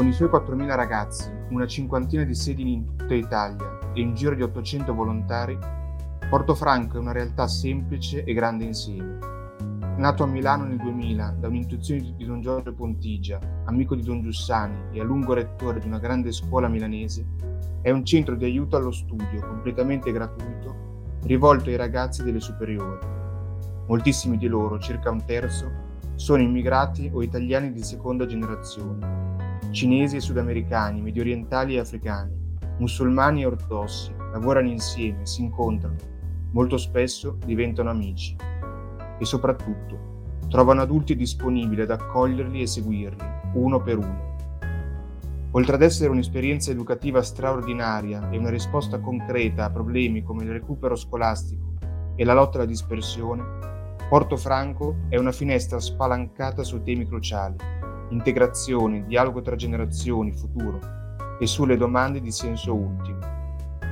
Con i suoi 4.000 ragazzi, una cinquantina di sedi in tutta Italia e un giro di 800 volontari, Portofranco è una realtà semplice e grande insieme. Nato a Milano nel 2000 da un'intuizione di Don Giorgio Pontigia, amico di Don Giussani e a lungo rettore di una grande scuola milanese, è un centro di aiuto allo studio completamente gratuito rivolto ai ragazzi delle superiori. Moltissimi di loro, circa un terzo, sono immigrati o italiani di seconda generazione, cinesi e sudamericani, mediorientali e africani, musulmani e ortodossi, lavorano insieme, si incontrano, molto spesso diventano amici. E soprattutto trovano adulti disponibili ad accoglierli e seguirli, uno per uno. Oltre ad essere un'esperienza educativa straordinaria e una risposta concreta a problemi come il recupero scolastico e la lotta alla dispersione, Portofranco è una finestra spalancata su temi cruciali, integrazione, dialogo tra generazioni, futuro e sulle domande di senso ultimo,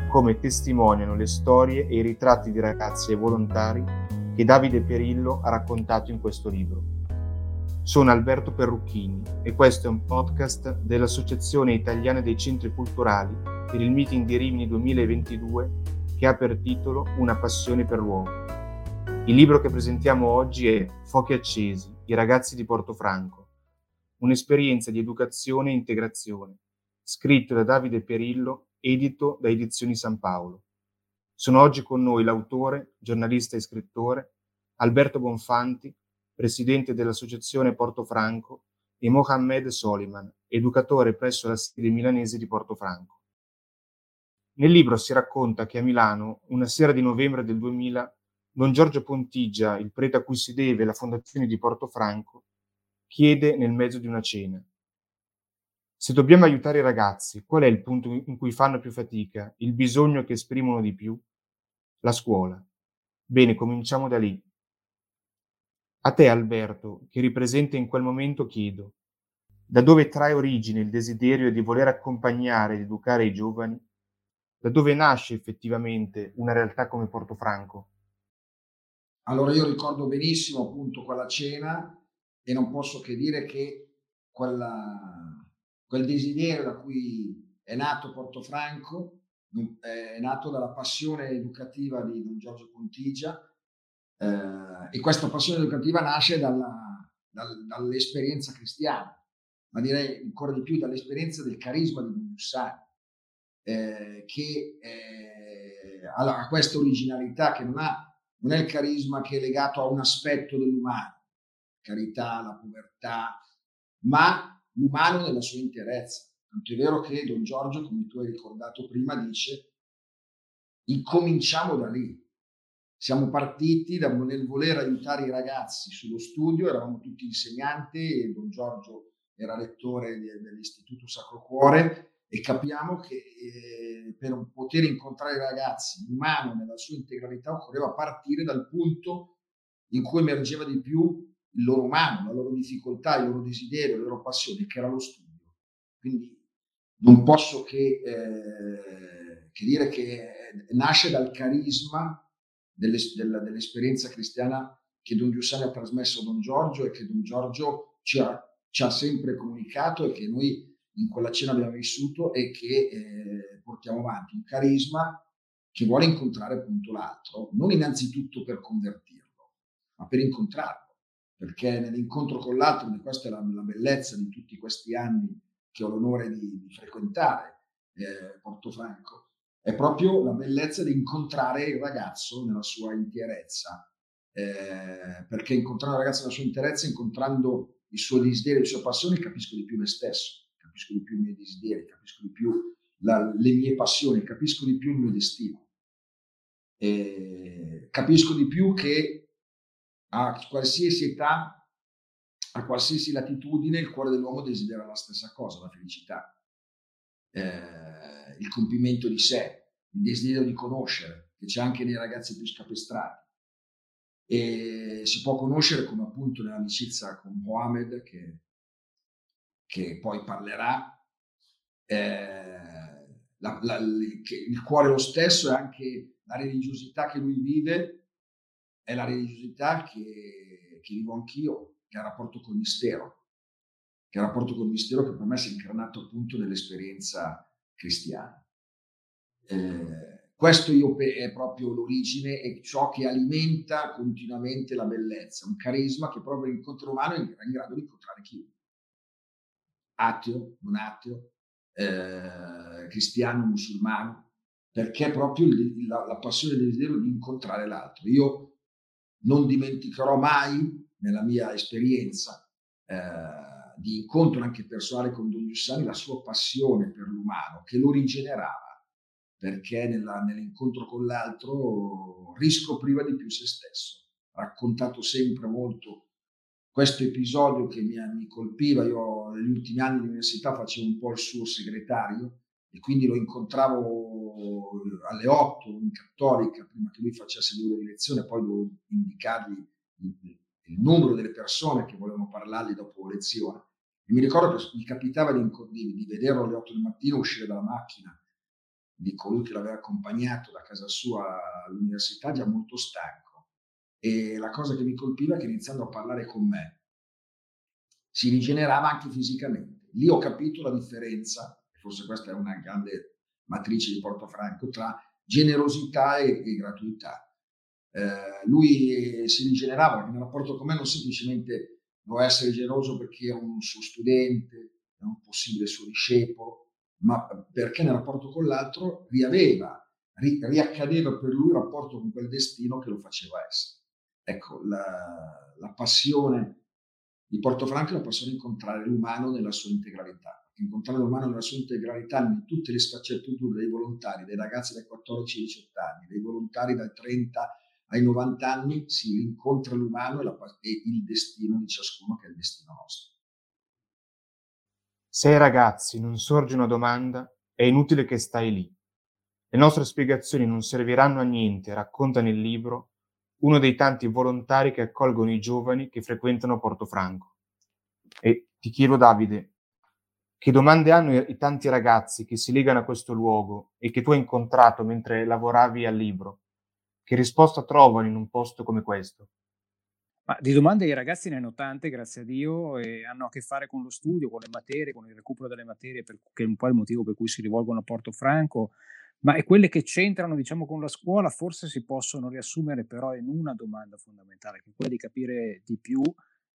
come testimoniano le storie e i ritratti di ragazzi e volontari che Davide Perillo ha raccontato in questo libro. Sono Alberto Perrucchini e questo è un podcast dell'Associazione Italiana dei Centri Culturali per il Meeting di Rimini 2022 che ha per titolo Una passione per l'uomo. Il libro che presentiamo oggi è Fuochi accesi, i ragazzi di Portofranco, un'esperienza di educazione e integrazione, scritto da Davide Perillo, edito da Edizioni San Paolo. Sono oggi con noi l'autore, giornalista e scrittore, Alberto Bonfanti, presidente dell'Associazione Portofranco, e Mohamed Soliman, educatore presso la sede milanese di Portofranco. Nel libro si racconta che a Milano, una sera di novembre del 2000, Don Giorgio Pontigia, il prete a cui si deve la fondazione di Portofranco, chiede nel mezzo di una cena. Se dobbiamo aiutare i ragazzi, qual è il punto in cui fanno più fatica, il bisogno che esprimono di più? La scuola. Bene, cominciamo da lì. A te, Alberto, che ripresenta in quel momento, chiedo, da dove trae origine il desiderio di voler accompagnare ed educare i giovani? Da dove nasce effettivamente una realtà come Portofranco? Allora io ricordo benissimo appunto quella cena e non posso che dire che quella, quel desiderio da cui è nato Portofranco è nato dalla passione educativa di Don Giorgio Pontigia eh, e questa passione educativa nasce dalla, dal, dall'esperienza cristiana, ma direi ancora di più dall'esperienza del carisma di Don Giussani, eh, che eh, ha questa originalità che non ha non è il carisma che è legato a un aspetto dell'umano, carità, la povertà, ma l'umano nella sua interezza. Tanto è vero che Don Giorgio, come tu hai ricordato prima, dice incominciamo da lì. Siamo partiti da, nel voler aiutare i ragazzi sullo studio, eravamo tutti insegnanti e Don Giorgio era lettore dell'Istituto Sacro Cuore e capiamo che eh, per poter incontrare i ragazzi, l'umano nella sua integralità, occorreva partire dal punto in cui emergeva di più il loro umano, la loro difficoltà, il loro desiderio, la loro passione, che era lo studio. Quindi non posso che, eh, che dire che nasce dal carisma dell'es- della, dell'esperienza cristiana che Don Giussani ha trasmesso a Don Giorgio e che Don Giorgio ci ha, ci ha sempre comunicato e che noi in quella cena abbiamo vissuto e che eh, portiamo avanti un carisma che vuole incontrare appunto l'altro, non innanzitutto per convertirlo, ma per incontrarlo, perché nell'incontro con l'altro, e questa è la, la, bellezza di tutti questi anni che ho l'onore di, di frequentare eh, Portofranco, è proprio la bellezza di incontrare il ragazzo nella sua interezza, eh, perché incontrando il ragazzo nella sua interezza, incontrando il suo desiderio, le sue passioni, capisco di più me stesso capisco di più i miei desideri, capisco di più la, le mie passioni, capisco di più il mio destino. E capisco di più che a qualsiasi età, a qualsiasi latitudine, il cuore dell'uomo desidera la stessa cosa, la felicità, eh, il compimento di sé, il desiderio di conoscere, che c'è anche nei ragazzi più scapestrati. E si può conoscere come appunto nell'amicizia con Mohamed, che che poi parlerà, eh, la, la, il cuore lo stesso è anche la religiosità che lui vive, è la religiosità che, che vivo anch'io, che ha rapporto col mistero. che è il rapporto col mistero che per me si è incarnato appunto nell'esperienza cristiana. Eh, questo io pe- è proprio l'origine e ciò che alimenta continuamente la bellezza, un carisma che proprio l'incontro umano è in grado di incontrare chiunque. Ateo, non ateo, eh, cristiano, musulmano, perché proprio il, la, la passione del desiderio di incontrare l'altro. Io non dimenticherò mai nella mia esperienza eh, di incontro anche personale con Don Giussani la sua passione per l'umano che lo rigenerava perché nella, nell'incontro con l'altro riscopriva di più se stesso. Ha raccontato sempre molto questo episodio che mi, mi colpiva. Io negli ultimi anni all'università facevo un po' il suo segretario e quindi lo incontravo alle 8 in cattolica prima che lui facesse due di lezione, poi dovevo indicargli il, il numero delle persone che volevano parlargli dopo lezione. E mi ricordo che mi capitava di, di, di vederlo alle 8 del mattino uscire dalla macchina di colui che l'aveva accompagnato da casa sua all'università, già molto stanco. E la cosa che mi colpiva è che iniziando a parlare con me si rigenerava anche fisicamente. Lì ho capito la differenza, forse questa è una grande matrice di Portofranco, tra generosità e, e gratuità eh, lui si rigenerava perché nel rapporto con me non semplicemente doveva essere generoso perché era un suo studente, un possibile suo discepolo, ma perché nel rapporto con l'altro riaveva, ri, riaccadeva per lui il rapporto con quel destino che lo faceva essere. Ecco, la, la passione di Portofranco è la passione di incontrare l'umano nella sua integralità. Incontrare l'umano nella sua integralità in tutte le sfaccettature dei volontari, dei ragazzi dai 14 ai 18 anni, dei volontari dai 30 ai 90 anni si rincontra l'umano e, la, e il destino di ciascuno che è il destino nostro. Se ai ragazzi non sorge una domanda, è inutile che stai lì. Le nostre spiegazioni non serviranno a niente, racconta nel libro uno dei tanti volontari che accolgono i giovani che frequentano Portofranco. E ti chiedo, Davide, che domande hanno i, i tanti ragazzi che si legano a questo luogo e che tu hai incontrato mentre lavoravi al libro? Che risposta trovano in un posto come questo? Ma di domande i ragazzi ne hanno tante, grazie a Dio, e hanno a che fare con lo studio, con le materie, con il recupero delle materie, per, che è un po' il motivo per cui si rivolgono a Portofranco, ma è quelle che c'entrano, diciamo, con la scuola, forse si possono riassumere però in una domanda fondamentale, che è quella di capire di più,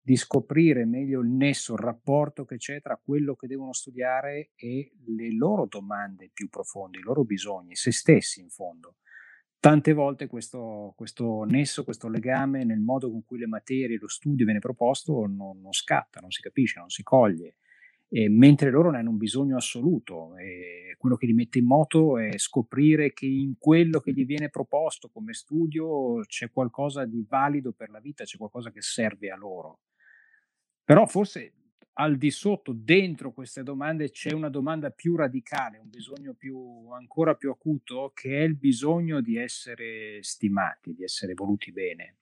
di scoprire meglio il nesso, il rapporto che c'è tra quello che devono studiare e le loro domande più profonde, i loro bisogni, se stessi in fondo tante volte questo, questo, nesso, questo legame nel modo con cui le materie, lo studio viene proposto non, non scatta, non si capisce, non si coglie, e mentre loro ne hanno un bisogno assoluto. E quello che li mette in moto è scoprire che in quello che gli viene proposto come studio c'è qualcosa di valido per la vita, c'è qualcosa che serve a loro. Però forse al di sotto, dentro queste domande, c'è una domanda più radicale, un bisogno più, ancora più acuto, che è il bisogno di essere stimati, di essere voluti bene.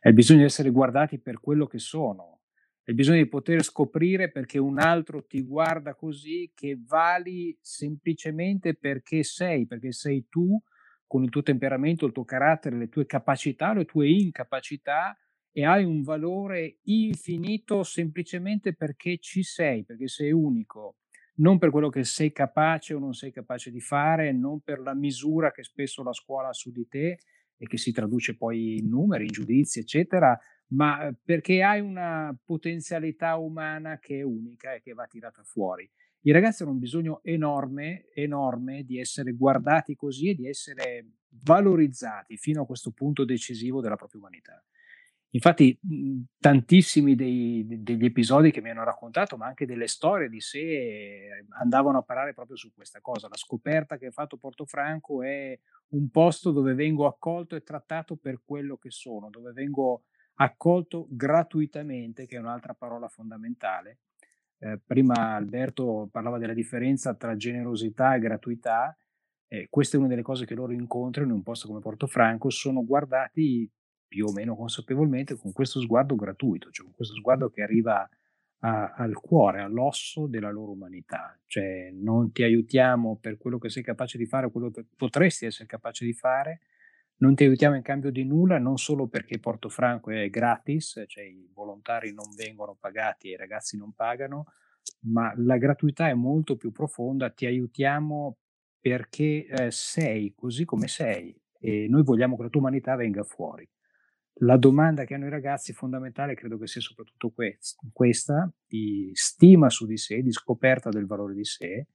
È il bisogno di essere guardati per quello che sono. È il bisogno di poter scoprire perché un altro ti guarda così che vali semplicemente perché sei, perché sei tu con il tuo temperamento, il tuo carattere, le tue capacità, le tue incapacità e hai un valore infinito semplicemente perché ci sei, perché sei unico, non per quello che sei capace o non sei capace di fare, non per la misura che spesso la scuola ha su di te e che si traduce poi in numeri, in giudizi, eccetera, ma eh, perché hai una potenzialità umana che è unica e che va tirata fuori. I ragazzi hanno un bisogno enorme, enorme di essere guardati così e di essere valorizzati fino a questo punto decisivo della propria umanità. Infatti, mhmm, tantissimi dei, degli episodi che mi hanno raccontato, ma anche delle storie di sé, andavano a parare proprio su questa cosa. La scoperta che ha fatto Portofranco è un posto dove vengo accolto e trattato per quello che sono, dove vengo accolto gratuitamente, che è un'altra parola fondamentale. Eh, prima Alberto parlava della differenza tra generosità e gratuità. Eh, questa è una delle cose che loro incontrano in un posto come Portofranco, sono guardati più o meno consapevolmente con questo sguardo gratuito, cioè con questo sguardo che arriva a, al cuore, all'osso della loro umanità. Cioè non ti aiutiamo per quello che sei capace di fare, quello che potresti essere capace di fare, non ti aiutiamo in cambio di nulla, non solo perché Portofranco è gratis, cioè i volontari non vengono pagati e i ragazzi non pagano, ma la gratuità è molto più profonda, ti aiutiamo perché eh, sei così come sei e noi vogliamo che la tua umanità venga fuori. La domanda che hanno i ragazzi fondamentale credo che sia soprattutto questa, di stima su di sé, di scoperta del valore di sé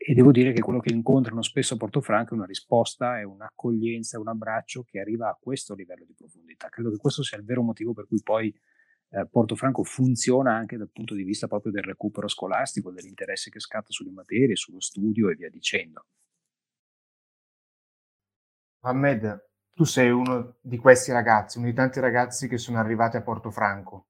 e devo dire che quello che incontrano spesso a Portofranco è una risposta, è un'accoglienza, un abbraccio che arriva a questo livello di profondità. Credo che questo sia il vero motivo per cui poi eh, Portofranco funziona anche dal punto di vista proprio del recupero scolastico, dell'interesse che scatta sulle materie, sullo studio e via dicendo. Ahmed, tu sei uno di questi ragazzi, uno di tanti ragazzi che sono arrivati a Portofranco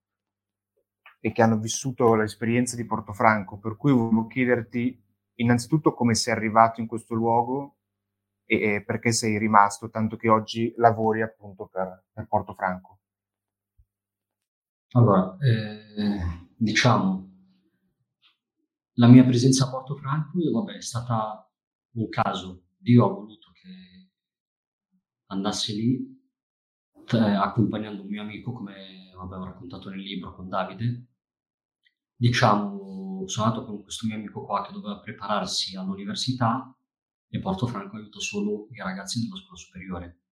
e che hanno vissuto l'esperienza di Portofranco, per cui volevo chiederti innanzitutto come sei arrivato in questo luogo e, perché sei rimasto, tanto che oggi lavori appunto per, per Portofranco. Allora, eh, diciamo, la mia presenza a Portofranco vabbè, è stata un caso. Dio ha voluto andassi lì t- accompagnando un mio amico, come ho raccontato nel libro con Davide. Diciamo, sono andato con questo mio amico qua che doveva prepararsi all'università e Portofranco aiuta solo i ragazzi della scuola superiore.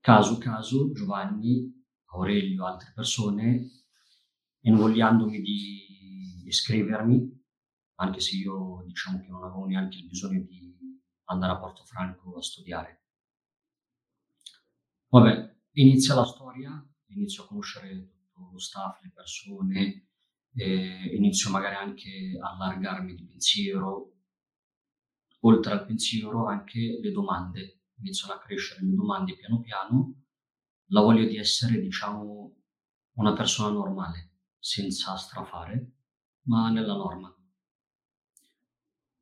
Caso caso, Giovanni Aurelio, altre persone, invogliandomi di iscrivermi, anche se io diciamo che non avevo neanche il bisogno di andare a Portofranco a studiare. Vabbè, inizia la storia, inizio a conoscere tutto lo staff, le persone, inizio magari anche a allargarmi di pensiero, oltre al pensiero anche le domande, iniziano a crescere le domande piano piano. La voglio di essere, diciamo, una persona normale, senza strafare, ma nella norma.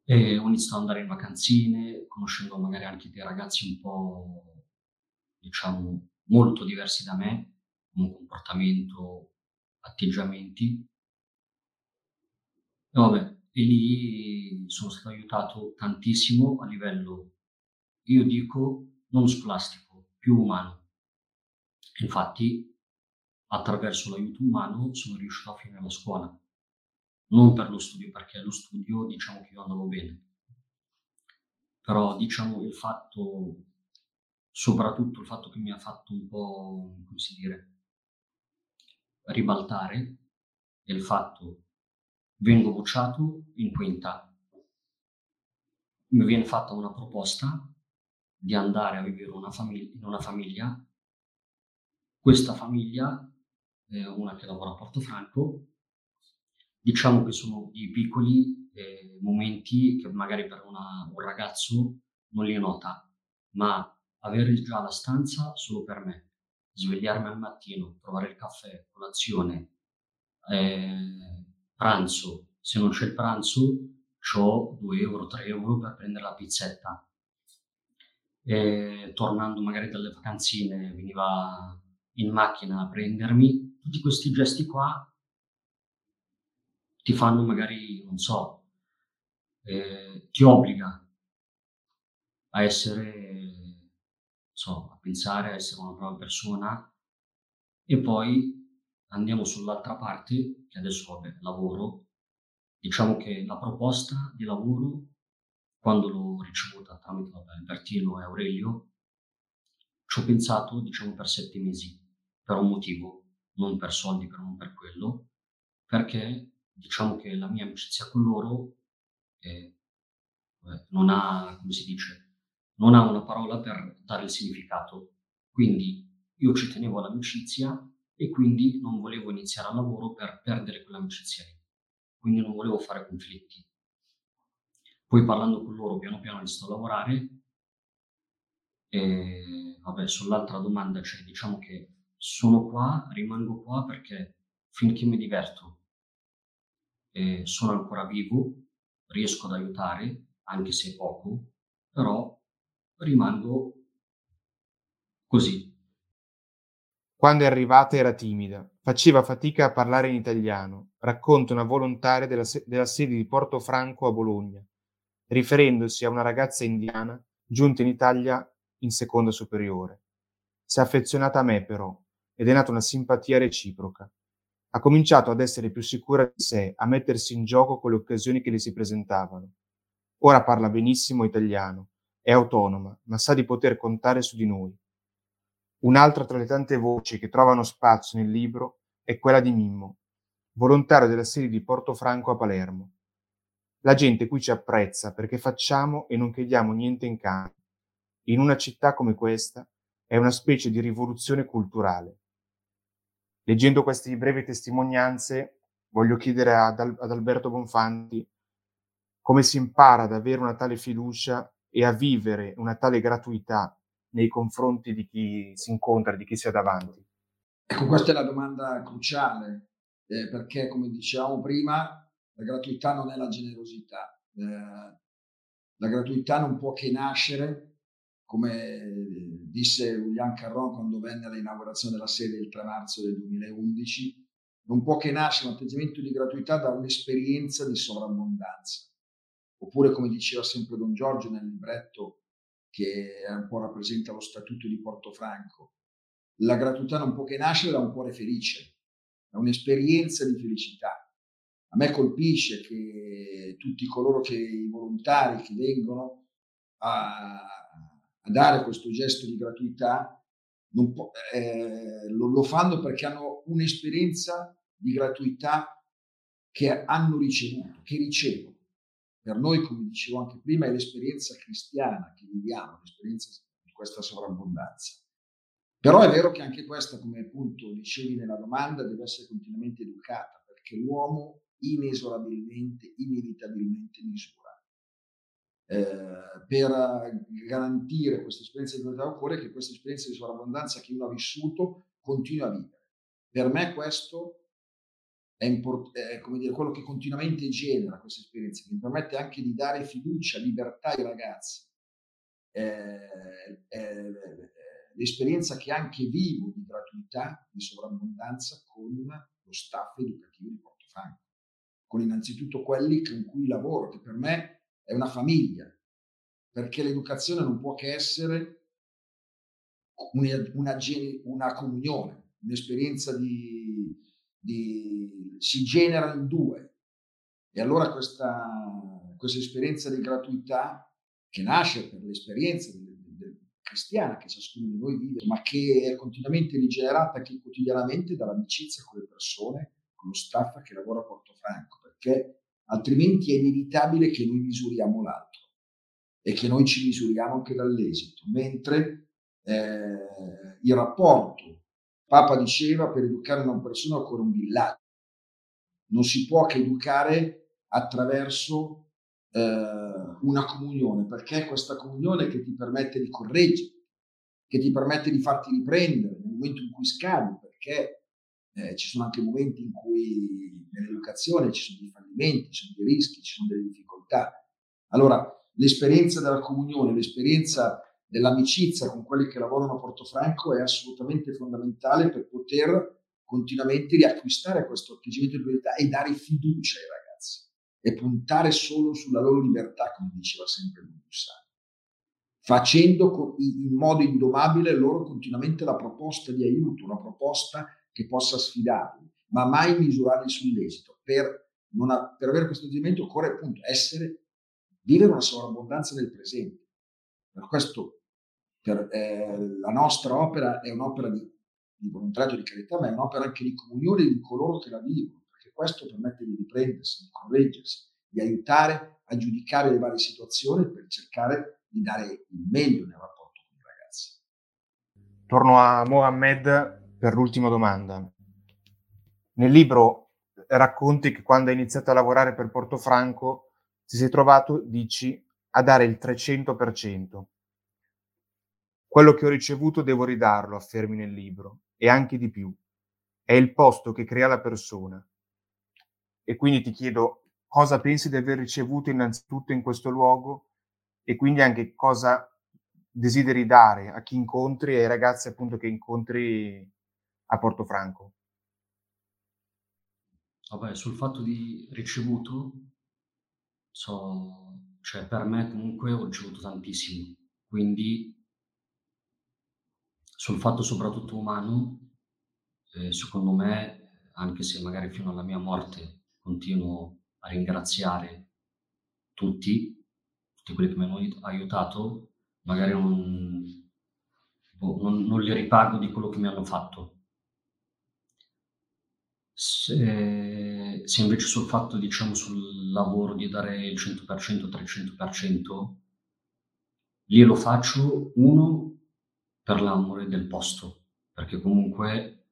E ho iniziato ad andare in vacanzine, conoscendo magari anche dei ragazzi un po', diciamo, molto diversi da me, come comportamento, atteggiamenti. E vabbè, e lì sono stato aiutato tantissimo a livello, io dico, non scolastico, più umano Infatti, attraverso l'aiuto umano sono riuscito a finire la scuola. Non per lo studio, perché lo studio diciamo che io andavo bene. Però diciamo il fatto, soprattutto il fatto che mi ha fatto un po', come si dire, ribaltare è il fatto vengo bocciato in quinta. Mi viene fatta una proposta di andare a vivere una famig- in una famiglia questa famiglia, eh, una che lavora a Portofranco, diciamo che sono i piccoli eh, momenti che magari per una, un ragazzo non li nota, ma avere già la stanza solo per me, svegliarmi al mattino, trovare il caffè, colazione, eh, pranzo, se non c'è il pranzo ho 2 euro, 3 euro per prendere la pizzetta. E, tornando magari dalle vacanzine veniva in macchina a prendermi, tutti questi gesti qua ti fanno magari, non so, eh, ti obbliga a essere, so, a pensare a essere una brava persona e poi andiamo sull'altra parte, che adesso vabbè, lavoro, diciamo che la proposta di lavoro, quando l'ho ricevuta tramite Albertino e Aurelio, ci ho pensato, diciamo, per sette mesi per un motivo, non per soldi, per non per quello, perché diciamo che la mia amicizia con loro è, non ha, come si dice, non ha una parola per dare il significato. Quindi io ci tenevo all'amicizia e quindi non volevo iniziare al lavoro per perdere quell'amicizia lì. Quindi non volevo fare conflitti. Poi parlando con loro piano piano ho iniziato a lavorare e vabbè, sull'altra domanda, cioè diciamo che sono qua, rimango qua perché finché mi diverto e sono ancora vivo, riesco ad aiutare, anche se poco, però rimango così. Quando è arrivata era timida, faceva fatica a parlare in italiano, racconta una volontaria della, della sede di Portofranco a Bologna, riferendosi a una ragazza indiana giunta in Italia in seconda superiore. Si è affezionata a me però, ed è nata una simpatia reciproca. Ha cominciato ad essere più sicura di sé, a mettersi in gioco con le occasioni che le si presentavano. Ora parla benissimo italiano, è autonoma, ma sa di poter contare su di noi. Un'altra tra le tante voci che trovano spazio nel libro è quella di Mimmo, volontario della serie di Portofranco a Palermo. La gente qui ci apprezza perché facciamo e non chiediamo niente in cambio. In una città come questa è una specie di rivoluzione culturale. Leggendo queste brevi testimonianze, voglio chiedere ad, ad Alberto Bonfanti come si impara ad avere una tale fiducia e a vivere una tale gratuità nei confronti di chi si incontra, di chi si ha davanti. Ecco, questa è la domanda cruciale, eh, perché come dicevamo prima, la gratuità non è la generosità. Eh, la gratuità non può che nascere, come disse William Carron quando venne all'inaugurazione della sede il 3 marzo del 2011, non può che nascere un atteggiamento di gratuità da un'esperienza di sovrabbondanza. Oppure, come diceva sempre Don Giorgio nel libretto che un po' rappresenta lo statuto di Portofranco, la gratuità non può che nascere da un cuore felice, da un'esperienza di felicità a me colpisce che tutti coloro che i volontari che vengono a, a dare questo gesto di gratuità po- eh, lo, lo fanno perché hanno un'esperienza di gratuità che hanno ricevuto, che ricevono. Per noi, come dicevo anche prima, è l'esperienza cristiana che viviamo, l'esperienza di questa sovrabbondanza. Però è vero che anche questa, come appunto dicevi nella domanda, deve essere continuamente educata, perché l'uomo inesorabilmente, inevitabilmente misura. Eh, per garantire questa esperienza di libertà occorre che questa esperienza di sovrabbondanza che uno ha vissuto continui a vivere. Per me questo è, import- è come dire, quello che continuamente genera questa esperienza, che mi permette anche di dare fiducia, libertà ai ragazzi. Eh, eh, l'esperienza che anche vivo di gratuità, di sovrabbondanza con lo staff educativo di Portofranco con innanzitutto quelli con cui lavoro, che per me è una famiglia, perché l'educazione non può che essere una, una, una comunione, un'esperienza di, di, si genera in due. E allora questa, questa esperienza di gratuità che nasce per l'esperienza del, del, cristiana che ciascuno di noi vive, ma che è continuamente rigenerata anche quotidianamente dall'amicizia con le persone con lo staff che lavora a Portofranco, perché altrimenti è inevitabile che noi misuriamo l'altro e che noi ci misuriamo anche dall'esito, mentre eh, il rapporto, Papa diceva, per educare una persona occorre un villaggio, non si può che educare attraverso eh, una comunione, perché è questa comunione che ti permette di correggere, che ti permette di farti riprendere nel momento in cui scadi, perché eh, ci sono anche momenti in cui nell'educazione ci sono dei fallimenti, ci sono dei rischi, ci sono delle difficoltà. Allora, l'esperienza della comunione, l'esperienza dell'amicizia con quelli che lavorano a Portofranco è assolutamente fondamentale per poter continuamente riacquistare questo atteggiamento di libertà e dare fiducia ai ragazzi e puntare solo sulla loro libertà, come diceva sempre Bussani, facendo in modo indomabile loro continuamente la proposta di aiuto, una proposta che possa sfidarli, ma mai misurarli sull'esito. Per, ha, per avere questo atteggiamento occorre appunto essere, vivere una sovrabbondanza del presente. Per questo per, eh, la nostra opera è un'opera di, di volontariato di carità, ma è un'opera anche di comunione di coloro che la vivono, perché questo permette di riprendersi, di correggersi, di aiutare a giudicare le varie situazioni per cercare di dare il meglio nel rapporto con i ragazzi. Torno a Mohammed per l'ultima domanda. Nel libro racconti che quando hai iniziato a lavorare per Portofranco ti sei trovato, dici, a dare il 300%. Quello che ho ricevuto devo ridarlo, affermi nel libro, e anche di più. È il posto che crea la persona. E quindi ti chiedo cosa pensi di aver ricevuto innanzitutto in questo luogo e quindi anche cosa desideri dare a chi incontri e ai ragazzi appunto che incontri a Portofranco? Vabbè, sul fatto di ricevuto, so, cioè per me comunque ho ricevuto tantissimo, quindi sul fatto soprattutto umano, eh, secondo me anche se magari fino alla mia morte continuo a ringraziare tutti, tutti quelli che mi hanno aiutato, magari non, boh, non, non li ripago di quello che mi hanno fatto. Se, se, invece sul fatto, diciamo, sul lavoro di dare il 100%, 300%, lì lo faccio, uno, per l'amore del posto, perché comunque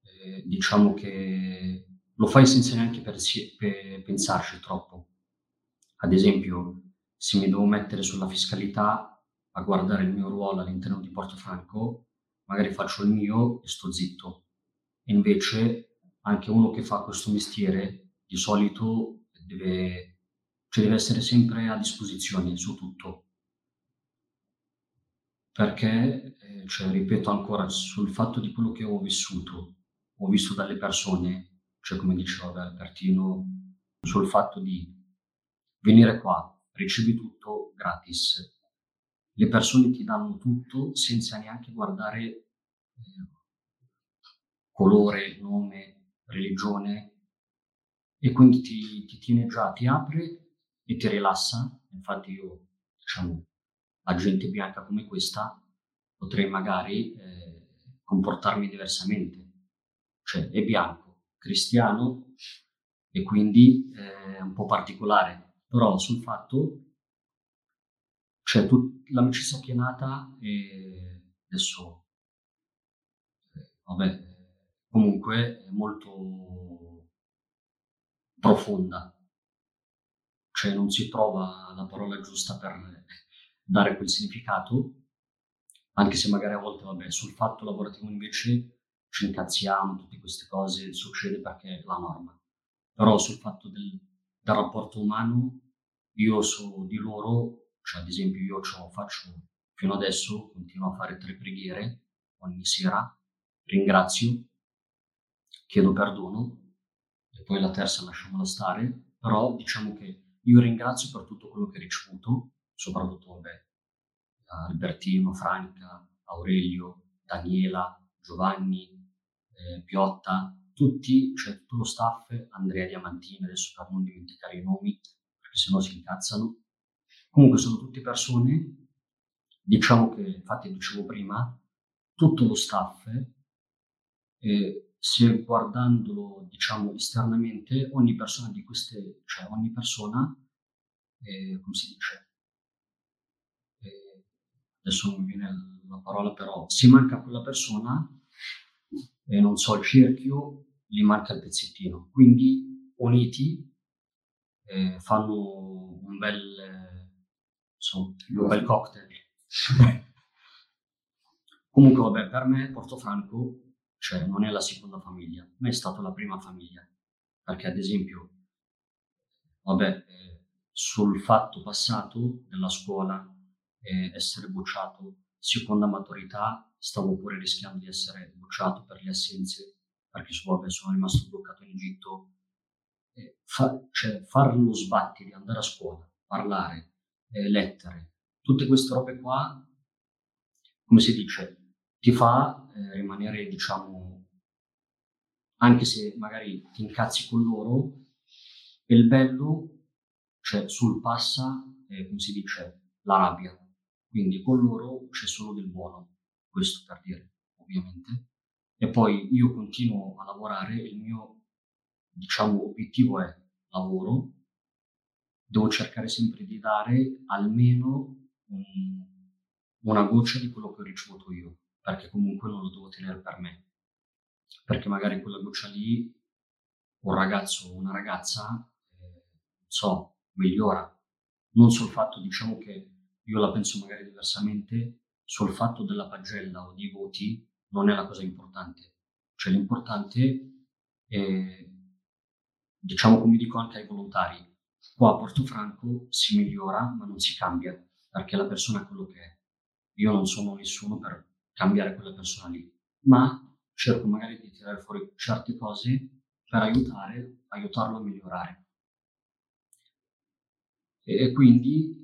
eh, diciamo che lo fai senza neanche persi- pe- pensarci troppo. Ad esempio, se mi devo mettere sulla fiscalità a guardare il mio ruolo all'interno di Portofranco, magari faccio il mio e sto zitto. E invece anche uno che fa questo mestiere di solito deve, cioè deve essere sempre a disposizione su tutto. Perché, eh, cioè, ripeto ancora, sul fatto di quello che ho vissuto, ho visto dalle persone, cioè come diceva Albertino, sul fatto di venire qua, ricevi tutto gratis. Le persone ti danno tutto senza neanche guardare eh, colore, nome, religione e quindi ti, ti, tiene già, ti apre e ti rilassa. Infatti io, diciamo, a gente bianca come questa potrei magari eh, comportarmi diversamente. Cioè è bianco, cristiano e quindi eh, è un po' particolare però sul fatto cioè tut- l'amicizia che è adesso eh, vabbè comunque è molto profonda cioè non si trova la parola giusta per dare quel significato anche se magari a volte vabbè sul fatto lavorativo invece ci incazziamo tutte queste cose succede perché è la norma. Però sul fatto del, del rapporto umano io so di loro, cioè ad esempio io faccio fino adesso, continuo a fare tre preghiere ogni sera, ringrazio, chiedo perdono e poi la terza lasciamola stare, però diciamo che io ringrazio per tutto quello che ho ricevuto, soprattutto vabbè, Albertino, Franca, Aurelio, Daniela, Giovanni, eh, Piotta, tutti, cioè tutto lo staff, Andrea Diamantini, adesso per non dimenticare i nomi, perché sennò si incazzano. Comunque sono tutte persone, diciamo che, infatti dicevo prima, tutto lo staff, eh, se guardandolo diciamo esternamente, ogni persona di queste, cioè ogni persona, eh, come si dice, adesso non mi viene la parola, però se manca quella persona, e non so il cerchio, gli manca il pezzettino. Quindi uniti eh, fanno un bel, eh, insomma, un bel cocktail. Comunque, vabbè, per me Portofranco cioè, non è la seconda famiglia, ma è stata la prima famiglia. Perché, ad esempio, vabbè, eh, sul fatto passato della scuola, eh, essere bocciato, seconda maturità, stavo pure rischiando di essere bocciato per le assenze, perché vabbè, sono rimasto bloccato in Egitto fa, cioè, fare lo sbatti di andare a scuola, parlare, eh, lettere, tutte queste robe qua, come si dice, ti fa eh, rimanere, diciamo, anche se magari ti incazzi con loro, e il bello, cioè sul passa, eh, come si dice, la rabbia. Quindi con loro c'è solo del buono, questo per dire, ovviamente. E poi io continuo a lavorare, il mio diciamo, obiettivo è lavoro, devo cercare sempre di dare almeno un, una goccia di quello che ho ricevuto io, perché comunque non lo devo tenere per me. Perché magari quella goccia lì, un ragazzo o una ragazza, eh, so, migliora. Non sul fatto, diciamo che io la penso magari diversamente, sul fatto della pagella o dei voti non è la cosa importante. Cioè l'importante è diciamo come dico anche ai volontari, qua a Portofranco si migliora ma non si cambia, perché la persona è quello che è. Io non sono nessuno per cambiare quella persona lì, ma cerco magari di tirare fuori certe cose per aiutare, aiutarlo a migliorare. E, quindi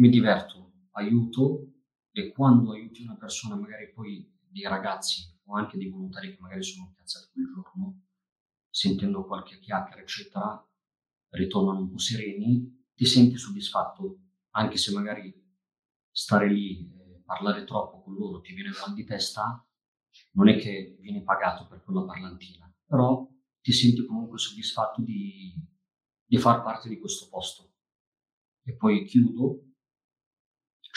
mi diverto, aiuto e quando aiuti una persona, magari poi dei ragazzi o anche dei volontari che magari sono incazzati quel giorno, sentendo qualche chiacchiera, eccetera, ritornano un po' sereni, ti senti soddisfatto, anche se magari stare lì e parlare troppo con loro ti viene mal di testa, non è che vieni pagato per quella parlantina, però ti senti comunque soddisfatto di, di far parte di questo posto. E poi chiudo,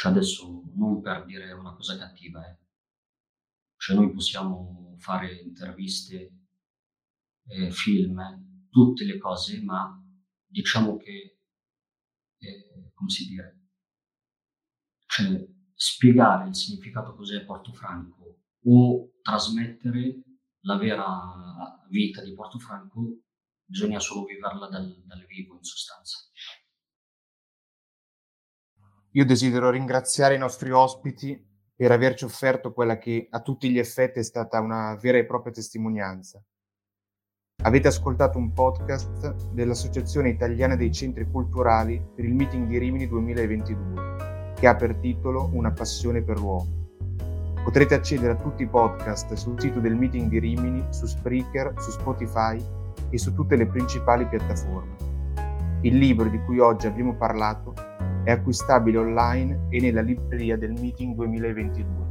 cioè adesso non per dire una cosa cattiva, eh. cioè noi possiamo fare interviste, eh, film, tutte le cose, ma diciamo che, eh, come si dice, cioè spiegare il significato cos'è Portofranco o trasmettere la vera vita di Portofranco bisogna solo viverla dal, dal vivo in sostanza. Io desidero ringraziare i nostri ospiti per averci offerto quella che a tutti gli effetti è stata una vera e propria testimonianza. Avete ascoltato un podcast dell'Associazione Italiana dei Centri Culturali per il Meeting di Rimini 2022, che ha per titolo Una passione per l'uomo. Potrete accedere a tutti i podcast sul sito del Meeting di Rimini, su Spreaker, su Spotify e su tutte le principali piattaforme. Il libro di cui oggi abbiamo parlato è acquistabile online e nella libreria del Meeting 2022.